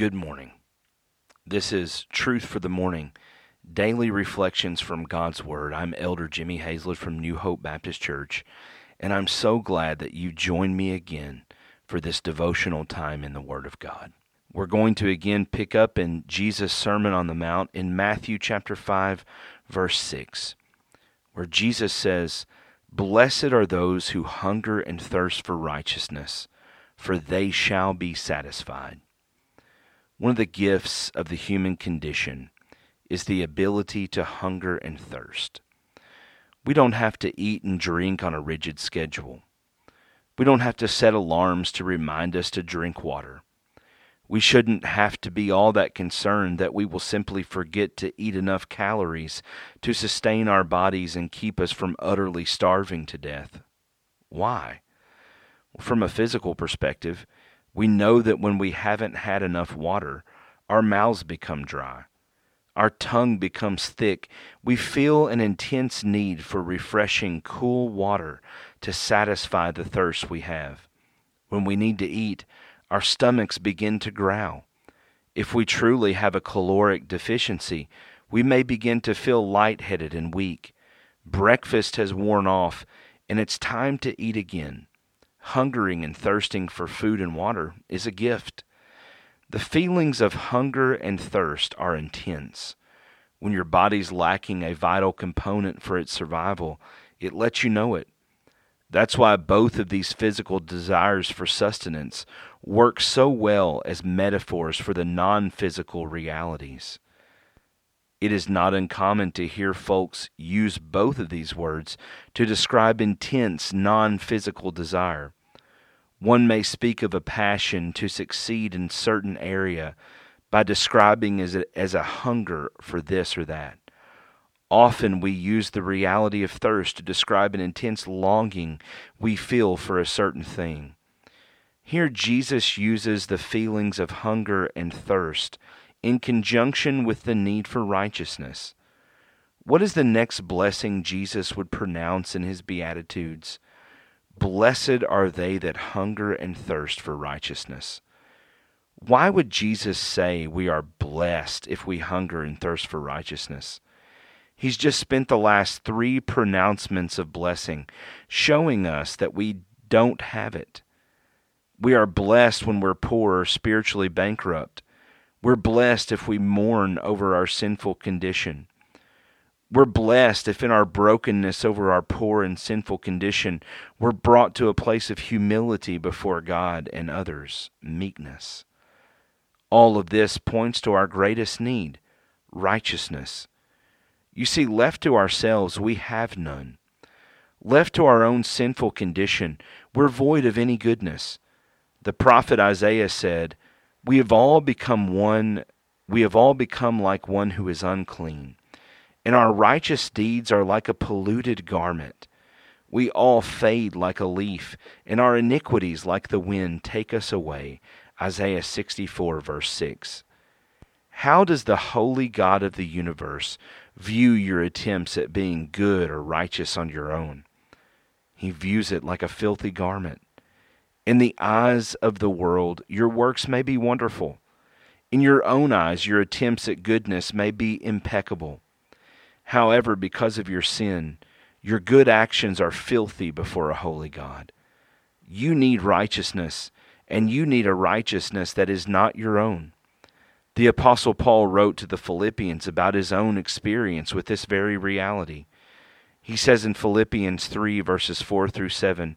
Good morning. This is Truth for the Morning, daily reflections from God's Word. I'm Elder Jimmy Hazlett from New Hope Baptist Church, and I'm so glad that you join me again for this devotional time in the Word of God. We're going to again pick up in Jesus' Sermon on the Mount in Matthew chapter 5, verse 6, where Jesus says, Blessed are those who hunger and thirst for righteousness, for they shall be satisfied. One of the gifts of the human condition is the ability to hunger and thirst. We don't have to eat and drink on a rigid schedule. We don't have to set alarms to remind us to drink water. We shouldn't have to be all that concerned that we will simply forget to eat enough calories to sustain our bodies and keep us from utterly starving to death. Why? From a physical perspective, we know that when we haven't had enough water, our mouths become dry. Our tongue becomes thick. We feel an intense need for refreshing, cool water to satisfy the thirst we have. When we need to eat, our stomachs begin to growl. If we truly have a caloric deficiency, we may begin to feel lightheaded and weak. Breakfast has worn off, and it's time to eat again hungering and thirsting for food and water is a gift. The feelings of hunger and thirst are intense. When your body's lacking a vital component for its survival, it lets you know it. That's why both of these physical desires for sustenance work so well as metaphors for the non physical realities. It is not uncommon to hear folks use both of these words to describe intense non physical desire. One may speak of a passion to succeed in certain area by describing as a, as a hunger for this or that. Often we use the reality of thirst to describe an intense longing we feel for a certain thing. Here, Jesus uses the feelings of hunger and thirst in conjunction with the need for righteousness. What is the next blessing Jesus would pronounce in his Beatitudes? Blessed are they that hunger and thirst for righteousness. Why would Jesus say we are blessed if we hunger and thirst for righteousness? He's just spent the last three pronouncements of blessing showing us that we don't have it. We are blessed when we're poor or spiritually bankrupt. We're blessed if we mourn over our sinful condition. We're blessed if in our brokenness over our poor and sinful condition, we're brought to a place of humility before God and others, meekness. All of this points to our greatest need righteousness. You see, left to ourselves, we have none. Left to our own sinful condition, we're void of any goodness. The prophet Isaiah said, we have all become one, we have all become like one who is unclean, and our righteous deeds are like a polluted garment. We all fade like a leaf, and our iniquities, like the wind, take us away. Isaiah 64, verse 6. How does the holy God of the universe view your attempts at being good or righteous on your own? He views it like a filthy garment. In the eyes of the world, your works may be wonderful. In your own eyes, your attempts at goodness may be impeccable. However, because of your sin, your good actions are filthy before a holy God. You need righteousness, and you need a righteousness that is not your own. The Apostle Paul wrote to the Philippians about his own experience with this very reality. He says in Philippians 3, verses 4 through 7,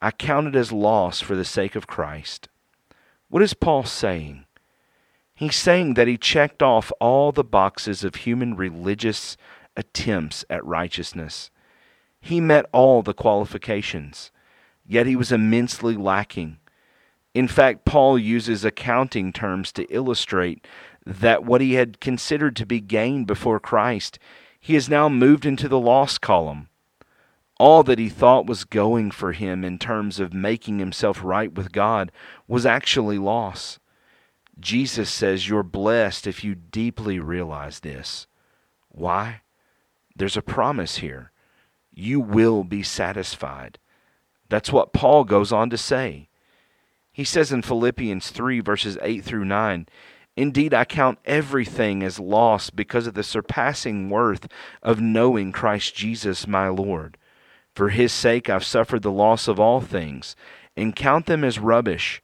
I count it as loss for the sake of Christ. What is Paul saying? He's saying that he checked off all the boxes of human religious attempts at righteousness. He met all the qualifications, yet he was immensely lacking. In fact, Paul uses accounting terms to illustrate that what he had considered to be gain before Christ, he has now moved into the loss column. All that he thought was going for him in terms of making himself right with God was actually loss. Jesus says you're blessed if you deeply realize this. Why? There's a promise here. You will be satisfied. That's what Paul goes on to say. He says in Philippians 3, verses 8 through 9, Indeed, I count everything as loss because of the surpassing worth of knowing Christ Jesus my Lord. For his sake I've suffered the loss of all things, and count them as rubbish,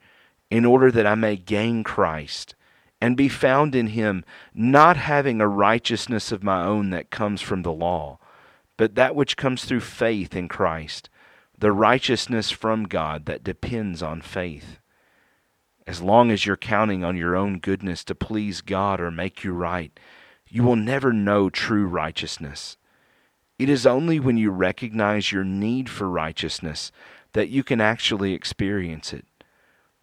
in order that I may gain Christ, and be found in him, not having a righteousness of my own that comes from the law, but that which comes through faith in Christ, the righteousness from God that depends on faith. As long as you're counting on your own goodness to please God or make you right, you will never know true righteousness. It is only when you recognize your need for righteousness that you can actually experience it.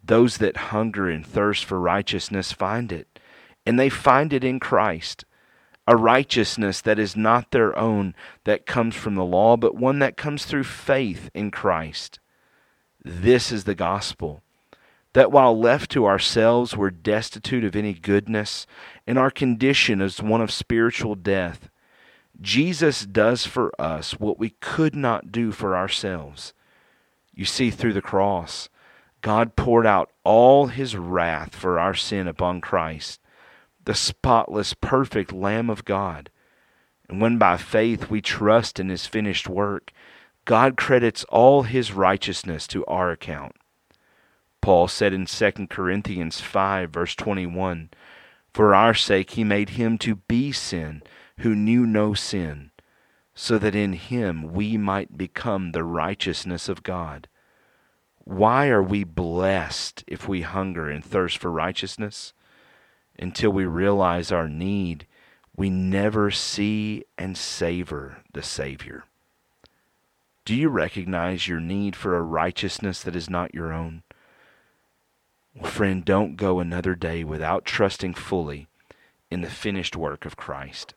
Those that hunger and thirst for righteousness find it, and they find it in Christ. A righteousness that is not their own, that comes from the law, but one that comes through faith in Christ. This is the gospel that while left to ourselves we're destitute of any goodness, and our condition is one of spiritual death, Jesus does for us what we could not do for ourselves. You see, through the cross, God poured out all his wrath for our sin upon Christ, the spotless, perfect Lamb of God. And when by faith we trust in his finished work, God credits all his righteousness to our account. Paul said in 2 Corinthians 5, verse 21, For our sake he made him to be sin who knew no sin, so that in him we might become the righteousness of God. Why are we blessed if we hunger and thirst for righteousness? Until we realize our need, we never see and savor the Savior. Do you recognize your need for a righteousness that is not your own? Well, friend, don't go another day without trusting fully in the finished work of Christ.